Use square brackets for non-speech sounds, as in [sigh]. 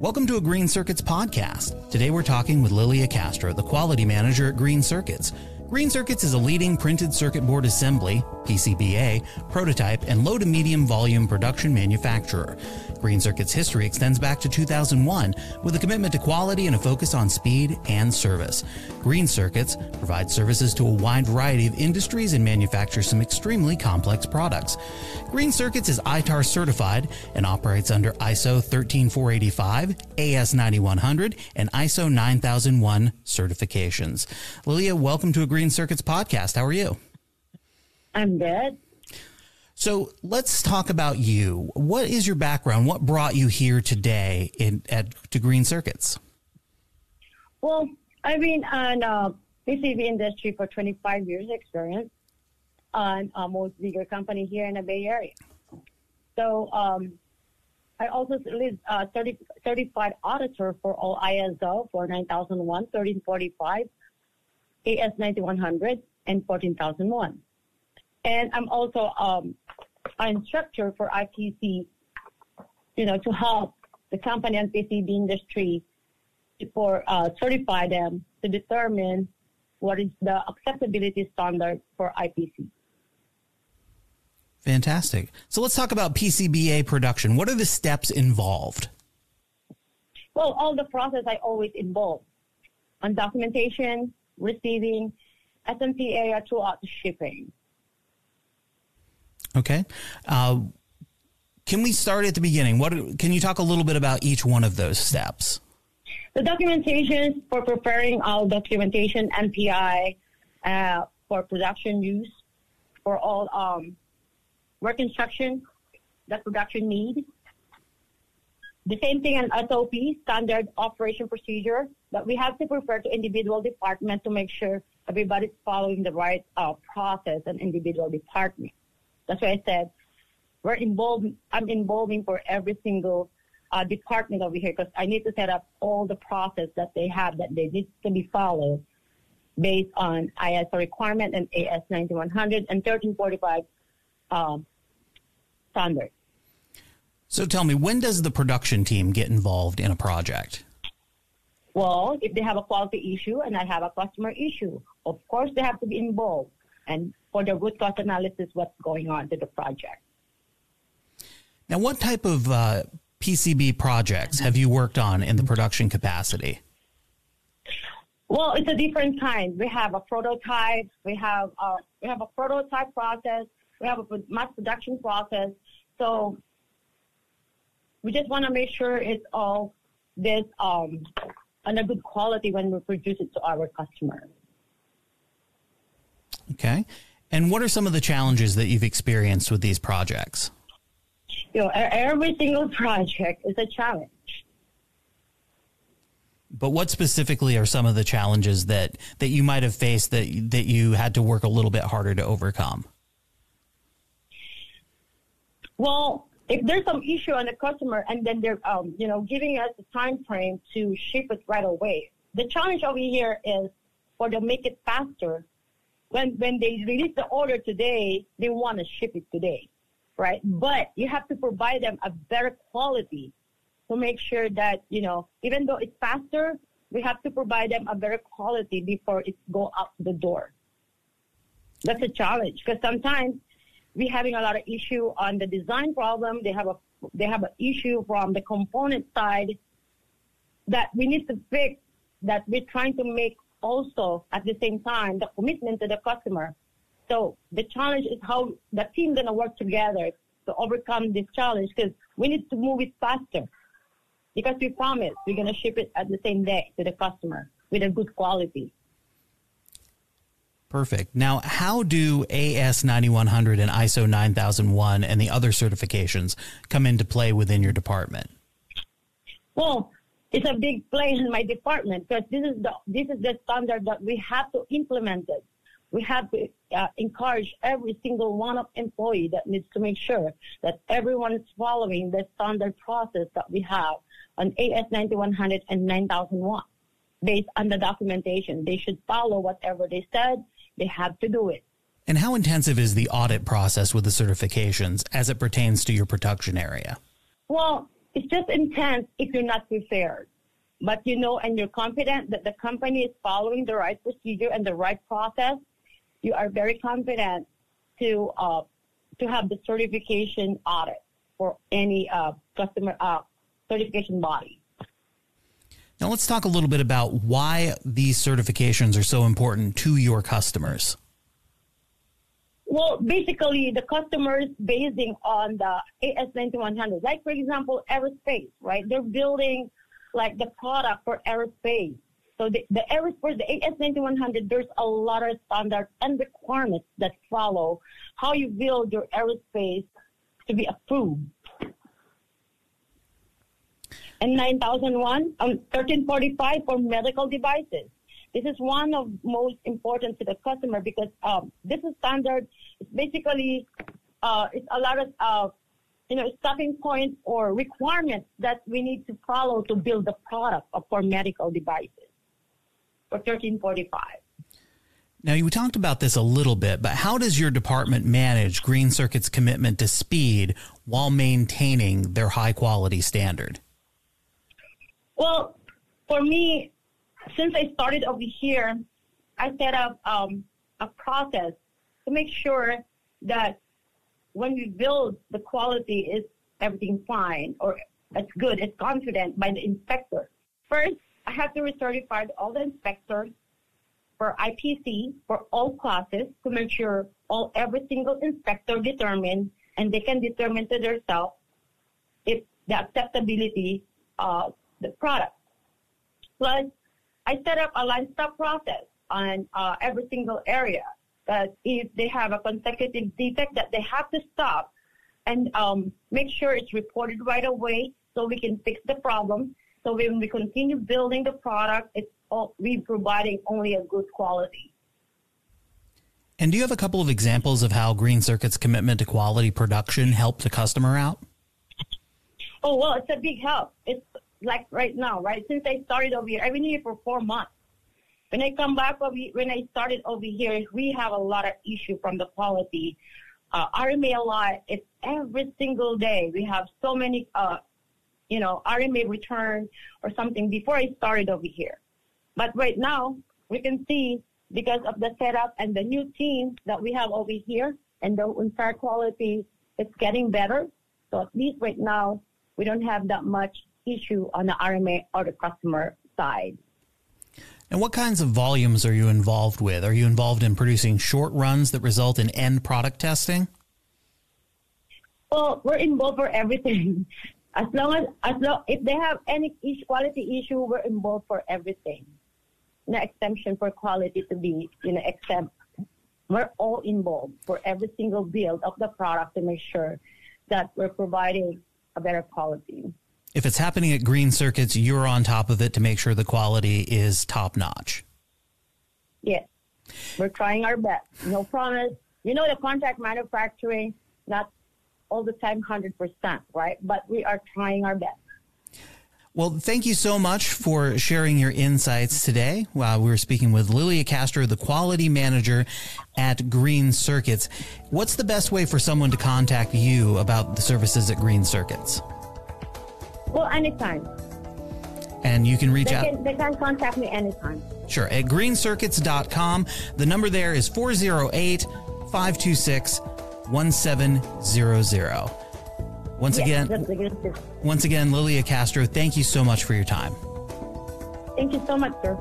Welcome to a Green Circuits podcast. Today we're talking with Lilia Castro, the quality manager at Green Circuits. Green Circuits is a leading printed circuit board assembly, PCBA, prototype, and low to medium volume production manufacturer. Green Circuit's history extends back to 2001 with a commitment to quality and a focus on speed and service. Green Circuits provides services to a wide variety of industries and manufactures some extremely complex products. Green Circuits is ITAR certified and operates under ISO 13485, AS9100, and ISO 9001 certifications. Lilia, welcome to a Green Circuits podcast. How are you? I'm good. So let's talk about you. What is your background? What brought you here today in at to Green Circuits? Well, I've been in uh, PCB industry for 25 years experience on a most bigger company here in the Bay Area. So um, I also live uh, 30, certified auditor for all ISO for 9001, 1345, AS 9100, and 14001. And I'm also um, an instructor for IPC, you know, to help the company and PCB industry for uh, certify them to determine what is the acceptability standard for IPC. Fantastic. So let's talk about PCBA production. What are the steps involved? Well, all the process I always involve on documentation, receiving, SMPA throughout shipping. Okay. Uh, can we start at the beginning? What can you talk a little bit about each one of those steps? The documentation for preparing all documentation, NPI, uh, for production use, for all um, work instructions that production need. The same thing in SOP, standard operation procedure, that we have to prepare to individual department to make sure everybody's following the right uh, process and individual department. That's why I said we're involved. I'm involving for every single uh, department over here because I need to set up all the process that they have that they need to be followed based on ISO requirement and AS 9100 and 1345 um, standard. So tell me, when does the production team get involved in a project? Well, if they have a quality issue and I have a customer issue, of course they have to be involved and for the root cause analysis, what's going on to the project. Now, what type of uh, PCB projects have you worked on in the production capacity? Well, it's a different kind. We have a prototype. We have a, we have a prototype process. We have a mass production process. So we just want to make sure it's all this um, on a good quality when we produce it to our customers. Okay. And what are some of the challenges that you've experienced with these projects? You know, every single project is a challenge. But what specifically are some of the challenges that, that you might have faced that that you had to work a little bit harder to overcome? Well, if there's some issue on the customer and then they're um, you know giving us a time frame to ship it right away, the challenge over here is for them to make it faster when when they release the order today, they want to ship it today, right? Mm. But you have to provide them a better quality to make sure that you know even though it's faster, we have to provide them a better quality before it go out the door. That's a challenge because sometimes we're having a lot of issue on the design problem. They have a they have an issue from the component side that we need to fix that we're trying to make also at the same time the commitment to the customer. So the challenge is how the team gonna work together to overcome this challenge because we need to move it faster because we promise we're gonna ship it at the same day to the customer with a good quality. Perfect. Now, how do AS 9100 and ISO 9001 and the other certifications come into play within your department? Well, it's a big play in my department because this is the this is the standard that we have to implement it. We have to uh, encourage every single one of employee that needs to make sure that everyone is following the standard process that we have on AS 9100 and 9001 based on the documentation. They should follow whatever they said. They have to do it. And how intensive is the audit process with the certifications as it pertains to your production area? Well, it's just intense if you're not prepared. But you know, and you're confident that the company is following the right procedure and the right process. You are very confident to uh, to have the certification audit for any uh, customer uh, certification body. Now let's talk a little bit about why these certifications are so important to your customers. Well, basically, the customers basing on the AS9100, like for example, aerospace, right? They're building like the product for aerospace. So the, the aerospace, the AS9100, there's a lot of standards and requirements that follow how you build your aerospace to be approved. And 9001, um, 1345 for medical devices. This is one of most important to the customer because um, this is standard. It's basically uh, it's a lot of uh, you know stopping points or requirements that we need to follow to build the product for medical devices for 1345. Now, you talked about this a little bit, but how does your department manage Green Circuit's commitment to speed while maintaining their high quality standard? Well, for me, since I started over here, I set up um, a process to make sure that when we build, the quality is everything fine or it's good, it's confident by the inspector. First, I have to recertify all the inspectors for IPC for all classes to make sure all every single inspector determine and they can determine to themselves if the acceptability of the product. Plus, I set up a line stop process on uh, every single area. That if they have a consecutive defect, that they have to stop and um, make sure it's reported right away so we can fix the problem. So when we continue building the product, it's all, we providing only a good quality. And do you have a couple of examples of how Green Circuit's commitment to quality production helped the customer out? Oh well, it's a big help. It's like right now, right? Since I started over here, I've been here for four months. When I come back over, when I started over here, we have a lot of issue from the quality. Uh, RMA a lot. It's every single day. We have so many, uh, you know, RMA return or something before I started over here. But right now, we can see because of the setup and the new team that we have over here and the entire quality, it's getting better. So at least right now, we don't have that much issue on the RMA or the customer side. And what kinds of volumes are you involved with? Are you involved in producing short runs that result in end product testing? Well, we're involved for everything. [laughs] As long as, as long, if they have any quality issue, we're involved for everything. No exemption for quality to be, you know, exempt. We're all involved for every single build of the product to make sure that we're providing a better quality if it's happening at green circuits, you're on top of it to make sure the quality is top notch. Yes. We're trying our best. No promise. You know, the contract manufacturing, not all the time 100%, right? But we are trying our best. Well, thank you so much for sharing your insights today. Uh, we were speaking with Lilia Castro, the quality manager at Green Circuits. What's the best way for someone to contact you about the services at Green Circuits? Well, anytime. And you can reach they out. Can, they can contact me anytime. Sure. At greencircuits.com. The number there is 408 526 1700. Once yes, again, once again, Lilia Castro, thank you so much for your time. Thank you so much, sir.